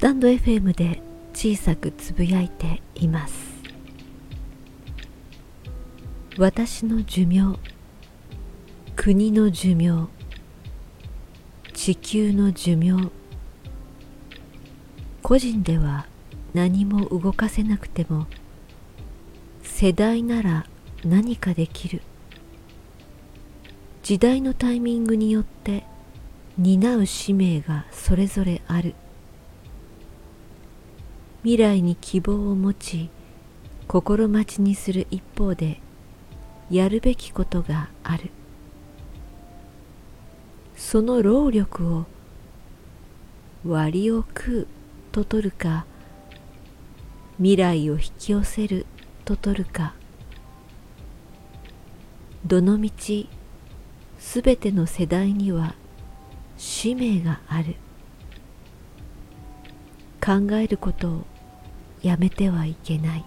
スタンド FM で小さくつぶやいています。私の寿命国の寿命地球の寿命個人では何も動かせなくても世代なら何かできる。時代のタイミングによって担う使命がそれぞれある。未来に希望を持ち心待ちにする一方でやるべきことがある。その労力を割を食うと取るか未来を引き寄せると取るかどのみちすべての世代には使命がある。考えることをやめてはいけない。